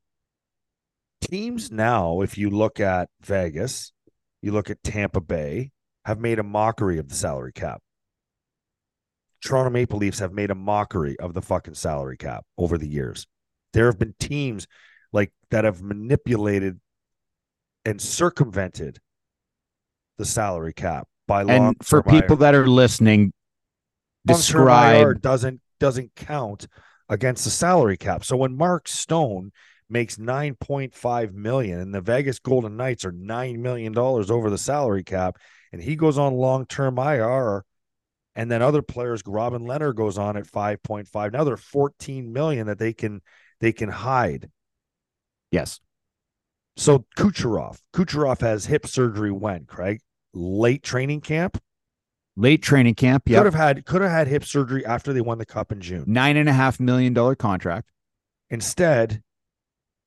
Teams now, if you look at Vegas, you look at Tampa Bay, have made a mockery of the salary cap. Toronto Maple Leafs have made a mockery of the fucking salary cap over the years. There have been teams like that have manipulated and circumvented the salary cap by long And for people that are listening, long-term IR describe doesn't doesn't count against the salary cap. So when Mark Stone makes 9.5 million and the Vegas Golden Knights are 9 million dollars over the salary cap and he goes on long-term IR and then other players Robin Lehner goes on at 5.5 now they're 14 million that they can they can hide. yes, So Kucherov, Kucherov has hip surgery when, Craig? Late training camp? late training camp. yeah. Could have had could have had hip surgery after they won the cup in June. nine and a half million dollar contract. Instead,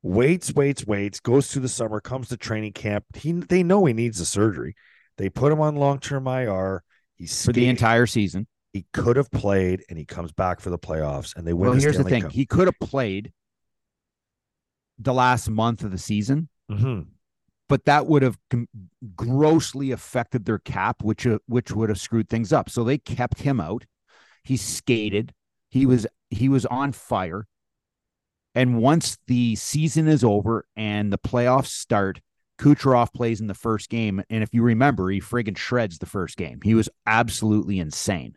waits, waits, waits, goes through the summer, comes to training camp. He they know he needs the surgery. They put him on long term IR. He's for the entire season. he could have played and he comes back for the playoffs and they win. Well, here's the thing: Cup. he could have played the last month of the season, Mhm. but that would have grossly affected their cap, which uh, which would have screwed things up. So they kept him out. He skated. He was he was on fire. And once the season is over and the playoffs start, Kucherov plays in the first game. And if you remember, he friggin' shreds the first game. He was absolutely insane.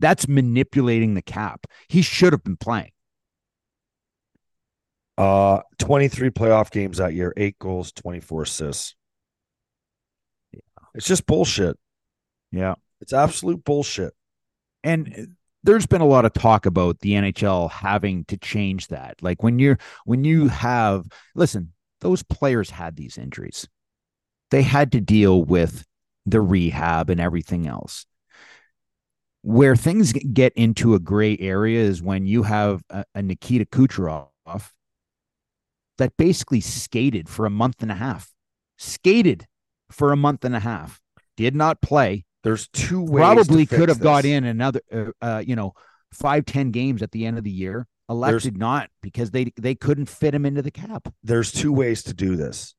That's manipulating the cap. He should have been playing. Uh, 23 playoff games that year, eight goals, 24 assists. Yeah. It's just bullshit. Yeah. It's absolute bullshit. and there's been a lot of talk about the NHL having to change that. Like when you're when you have listen, those players had these injuries. They had to deal with the rehab and everything else. Where things get into a gray area is when you have a, a Nikita Kucherov that basically skated for a month and a half. Skated for a month and a half. Did not play There's two ways. probably could have got in another uh, uh, you know five ten games at the end of the year elected not because they they couldn't fit him into the cap There's two ways to do this.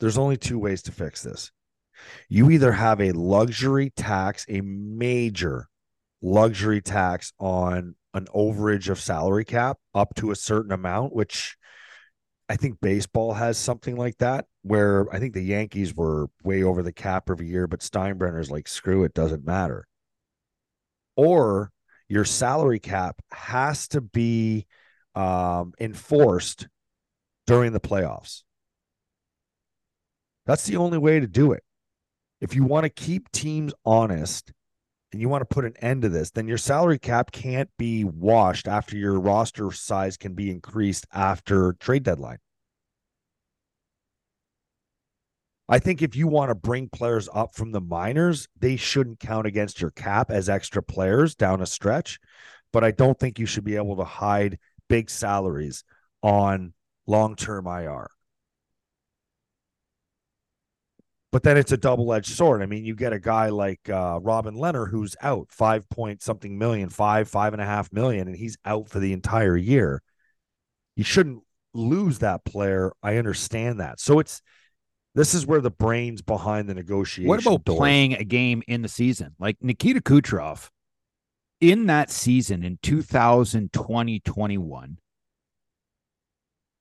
There's only two ways to fix this. You either have a luxury tax, a major luxury tax on an overage of salary cap up to a certain amount, which I think baseball has something like that, where I think the Yankees were way over the cap every year, but Steinbrenner's like, screw it, doesn't matter. Or your salary cap has to be um, enforced during the playoffs. That's the only way to do it. If you want to keep teams honest and you want to put an end to this, then your salary cap can't be washed after your roster size can be increased after trade deadline. I think if you want to bring players up from the minors, they shouldn't count against your cap as extra players down a stretch. But I don't think you should be able to hide big salaries on long term IR. But then it's a double edged sword. I mean, you get a guy like uh, Robin Lehner who's out five point something million, five, five and a half million, and he's out for the entire year. You shouldn't lose that player. I understand that. So it's this is where the brains behind the negotiation. what about door- playing a game in the season like nikita kucherov in that season in 2020-21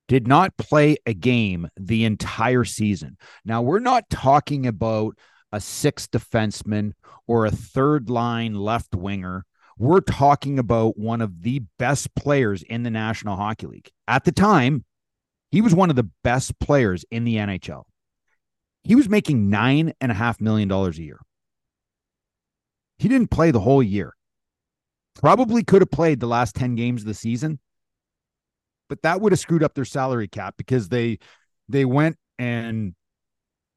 did not play a game the entire season now we're not talking about a sixth defenseman or a third line left winger we're talking about one of the best players in the national hockey league at the time he was one of the best players in the nhl he was making nine and a half million dollars a year. He didn't play the whole year. Probably could have played the last 10 games of the season, but that would have screwed up their salary cap because they they went and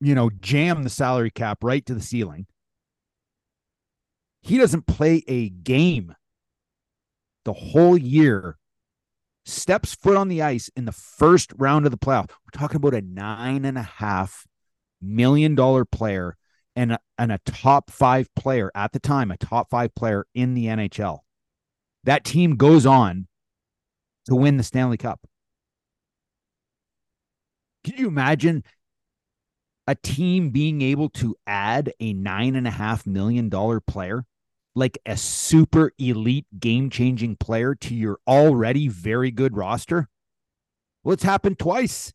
you know jammed the salary cap right to the ceiling. He doesn't play a game the whole year. Steps foot on the ice in the first round of the playoff. We're talking about a nine and a half million dollar player and a, and a top five player at the time, a top five player in the NHL. That team goes on to win the Stanley Cup. Can you imagine a team being able to add a nine and a half million dollar player, like a super elite game changing player to your already very good roster? Well, it's happened twice.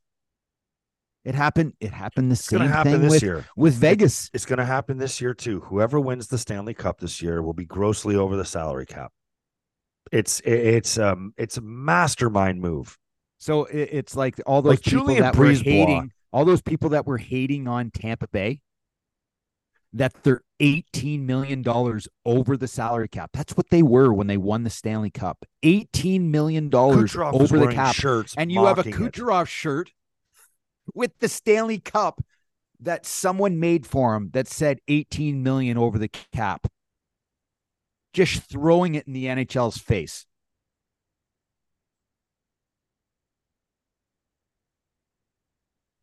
It happened. It happened the It's same happen thing this with, year. with Vegas. It's going to happen this year too. Whoever wins the Stanley Cup this year will be grossly over the salary cap. It's it's um it's a mastermind move. So it's like all those Like people Julian that were Brisebois. hating, all those people that were hating on Tampa Bay, that they're eighteen million dollars over the salary cap. That's what they were when they won the Stanley Cup. Eighteen million dollars over the cap, shirts, and you have a mocking it. Kucherov shirt with the Stanley Cup that someone made for him that said eighteen million over the cap. Just throwing it in the NHL's face.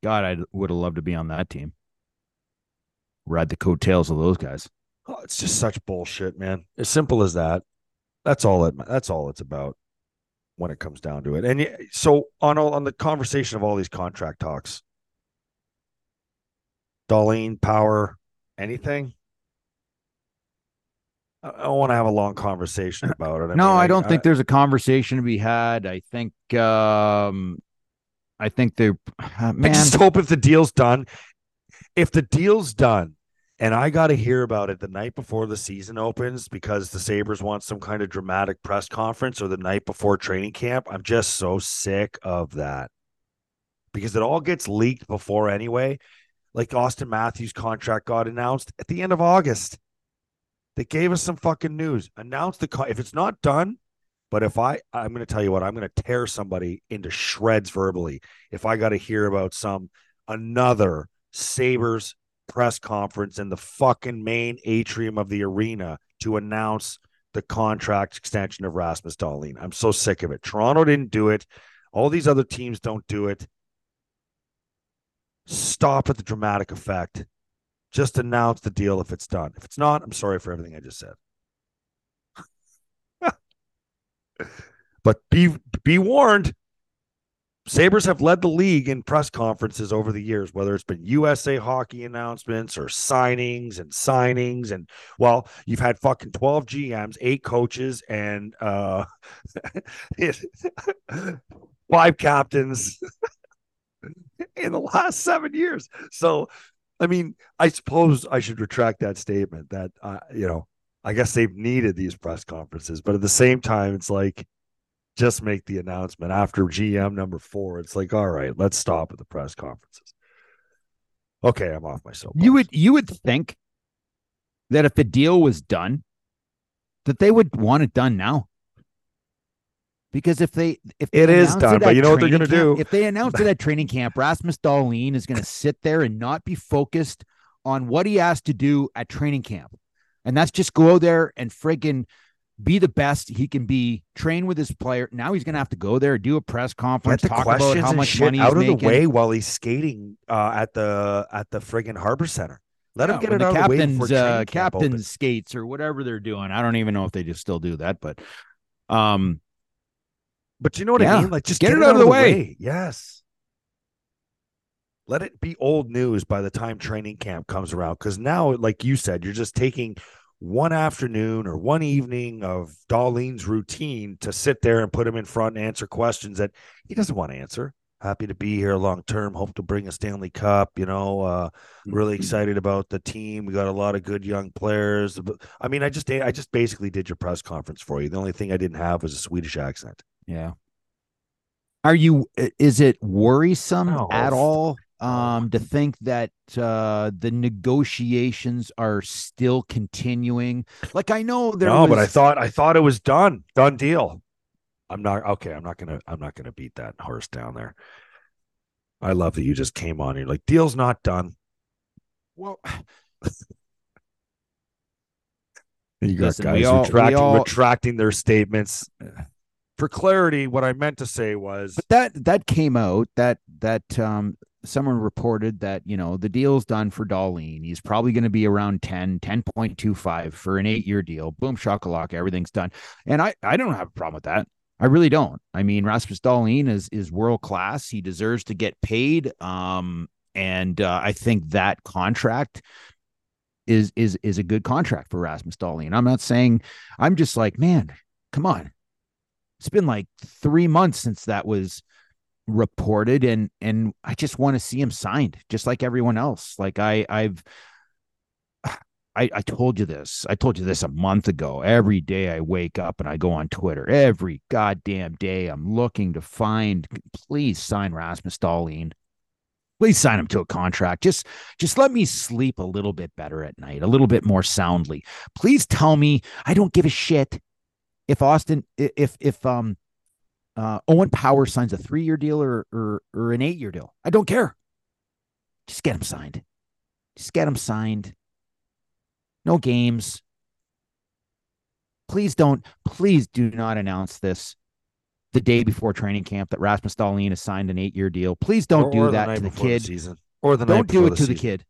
God, I would have loved to be on that team. Ride the coattails of those guys. Oh, it's just such bullshit, man. As simple as that. That's all it. That's all it's about when it comes down to it. And so on all, on the conversation of all these contract talks, Dahlin, Power, anything. I don't want to have a long conversation about it. I no, mean, I, don't I, think there's a conversation to be had. I think um I think they're man. I just hope if the deal's done, if the deal's done and I got to hear about it the night before the season opens because the Sabres want some kind of dramatic press conference or the night before training camp. I'm just so sick of that because it all gets leaked before anyway. Like Auston Matthews' contract got announced at the end of August. They gave us some fucking news. Announced the if it's not done, but if I I'm going to tell you what, I'm going to tear somebody into shreds verbally if I got to hear about some another Sabres press conference in the fucking main atrium of the arena to announce the contract extension of Rasmus Dahlin. I'm so sick of it. Toronto didn't do it. All these other teams don't do it. Stop at the dramatic effect. Just announce the deal if it's done. If it's not, I'm sorry for everything I just said. but be be warned Sabres have led the league in press conferences over the years, whether it's been USA hockey announcements or signings and signings. And well, you've had fucking 12 GMs, eight coaches, and uh, five captains in the last seven years. So, I mean, I suppose I should retract that statement that, uh, you know, I guess they've needed these press conferences, but at the same time, it's like, just make the announcement after GM number four. It's like, all right, let's stop at the press conferences. Okay, I'm off my soapbox. You would you would think that if the deal was done, that they would want it done now. Because if they if they it is done, it but you know what they're going to do? If they announce it at training camp, Rasmus Dahlin is going to sit there and not be focused on what he has to do at training camp, and that's just go out there and friggin' be the best he can be, train with his player. Now he's going to have to go there, do a press conference, talk about how much money out of making. the way while he's skating uh, at the at the friggin' Harbor Center. Let yeah, him get it out captain's, of the way uh, captain's skates or whatever they're doing. I don't even know if they just still do that, but um, but you know what yeah. I mean? Like just get, get it, out, out of the way. way. Yes. Let it be old news by the time training camp comes around. Because now, like you said, you're just taking one afternoon or one evening of Dahlin's routine to sit there and put him in front and answer questions that he doesn't want to answer. Happy to be here long term. Hope to bring a Stanley Cup. You know, uh, really mm-hmm. excited about the team. We got a lot of good young players. I mean, I just I just basically did your press conference for you. The only thing I didn't have was a Swedish accent. Yeah. Are you? Is it worrisome no. at all um, to think that uh, the negotiations are still continuing. Like I know there. No, was... but I thought I thought it was done, done deal. I'm not okay. I'm not gonna. I'm not gonna beat that horse down there. I love that you just came on. You're like, deal's not done. Well, you got Listen, guys all, retracting, all... retracting their statements. For clarity, what I meant to say was, but that that came out that that um someone reported that you know the deal's done for Dahlin. He's probably going to be around 10, 10.25 for an eight year deal. Boom shakalaka, everything's done. And I I don't have a problem with that. I really don't. I mean, Rasmus Dahlin is is world class. He deserves to get paid. Um, and uh, I think that contract is is is a good contract for Rasmus Dahlin. I'm not saying. I'm just like, man, come on. It's been like three months since that was reported and and I just want to see him signed just like everyone else. Like I I've I, I told you this. I told you this a month ago. Every day I wake up and I go on Twitter. Every goddamn day I'm looking to find please sign Rasmus Dahlin. Please sign him to a contract. Just just let me sleep a little bit better at night, a little bit more soundly. Please tell me I don't give a shit if Auston if if um uh, Owen Power signs a three year deal or, or, or an eight year deal. I don't care. Just get him signed. Just get him signed. No games. Please don't, please do not announce this the day before training camp that Rasmus Dahlin has signed an eight year deal. Please don't or, do or that to the kid. The season. Or the don't do it to the, the kid.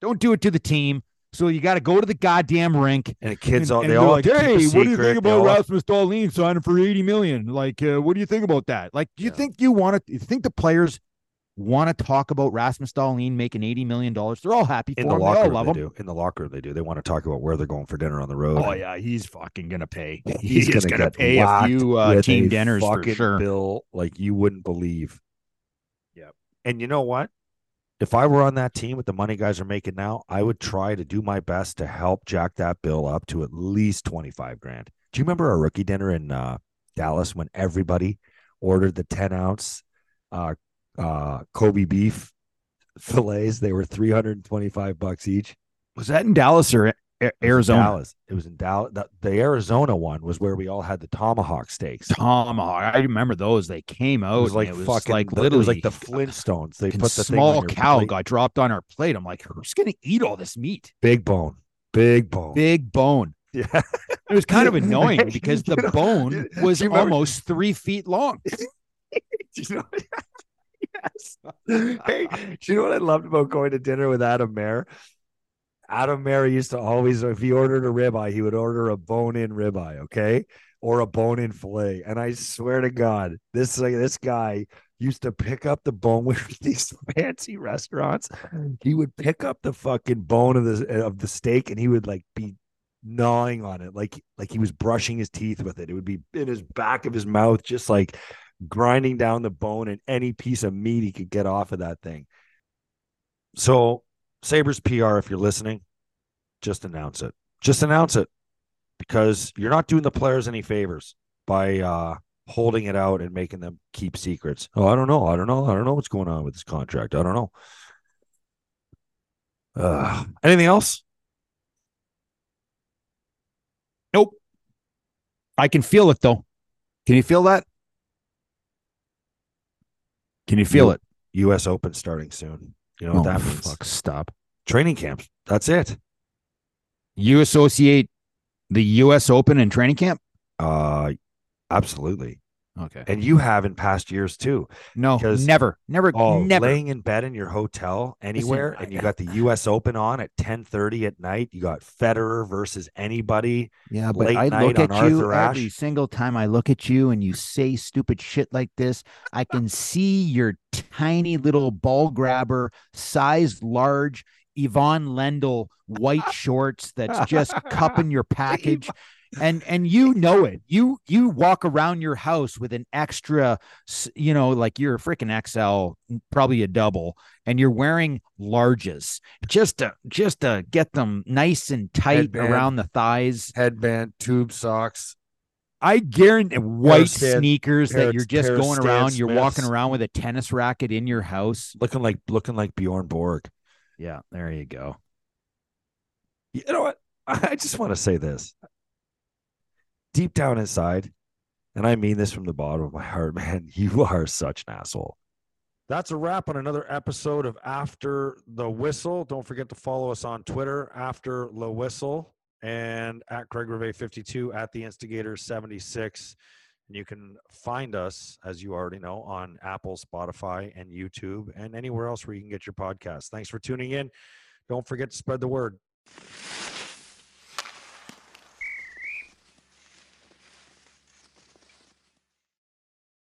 Don't do it to the team. So you got to go to the goddamn rink. And the kids and, all they all like, have keep a hey, what do you think about Rasmus Dahlin signing for eighty million? Like, uh, what do you think about that? Like, do you Yeah. think you want to? You think the players want to talk about Rasmus Dahlin making eighty million dollars? They're all happy for in the him. They all love they him. do. In the locker room they do. They want to talk about where they're going for dinner on the road. Oh yeah, he's fucking gonna pay. He's, He's, gonna, pay a few uh, team dinners for sure. Bill like you wouldn't believe. Yep. And you know what? If I were on that team with the money guys are making now, I would try to do my best to help jack that bill up to at least twenty five grand. Do you remember our rookie dinner in uh, Dallas when everybody ordered the ten ounce uh, uh, Kobe beef fillets? They were three hundred and twenty five bucks each. Was that in Dallas or Arizona? Dallas. It was in Dallas. The, the Arizona one was where we all had the tomahawk steaks. Tomahawk. I remember those. They came out. was like it was fucking. like it literally was like the Flintstones. They put the small cow plate. got dropped on our plate. I'm like, who's gonna eat all this meat? big bone, big bone. Big bone. Yeah, It was kind of annoying because the bone was almost three feet long. you know, yes. Hey, do you know what I loved about going to dinner with Adam Mair? Adam Mair used to always, if he ordered a ribeye, he would order a bone-in ribeye, okay, or a bone-in fillet. And I swear to God, this like this guy used to pick up the bone with these fancy restaurants. He would pick up the fucking bone of the of the steak, and he would like be gnawing on it, like like he was brushing his teeth with it. It would be in his back of his mouth, just like grinding down the bone and any piece of meat he could get off of that thing. So, Sabres PR, if you're listening, just announce it. Just announce it because you're not doing the players any favors by uh, holding it out and making them keep secrets. Oh, I don't know. I don't know. I don't know what's going on with this contract. I don't know. Uh, anything else? Nope. I can feel it though. Can you feel that? Can you feel You- it? U.S. Open starting soon. You know what that means? Oh, fuck, stop. Training camps. That's it. You associate the U.S. Open and training camp? Uh, absolutely. Okay. And you have in past years too. No, because- never, never, Oh, never. laying in bed in your hotel anywhere, I- and you got the U.S. Open on at ten thirty at night. You got Federer versus anybody. Yeah, but I night look at you every single time I look at you and you say stupid shit like this. I can see your tiny little ball grabber, size large, Ivan Lendl white shorts that's just cupping your package. And and you know it. You you walk around your house with an extra, you know, like you're a freaking XL, probably a double, and you're wearing larges just to just to get them nice and tight Headband. around the thighs. Headband, tube socks. I guarantee white sneakers that you're just going around. You're walking around with a tennis racket in your house. looking like looking like Bjorn Borg. Yeah, there you go. You know what? I just want to say this. Deep down inside, and I mean this from the bottom of my heart, man, you are such an asshole. That's a wrap on another episode of After the Whistle. Don't forget to follow us on Twitter, After the Whistle, and at Craig Rivet 52 at the Instigator 76. And you can find us, as you already know, on Apple, Spotify, and YouTube, and anywhere else where you can get your podcasts. Thanks for tuning in. Don't forget to spread the word.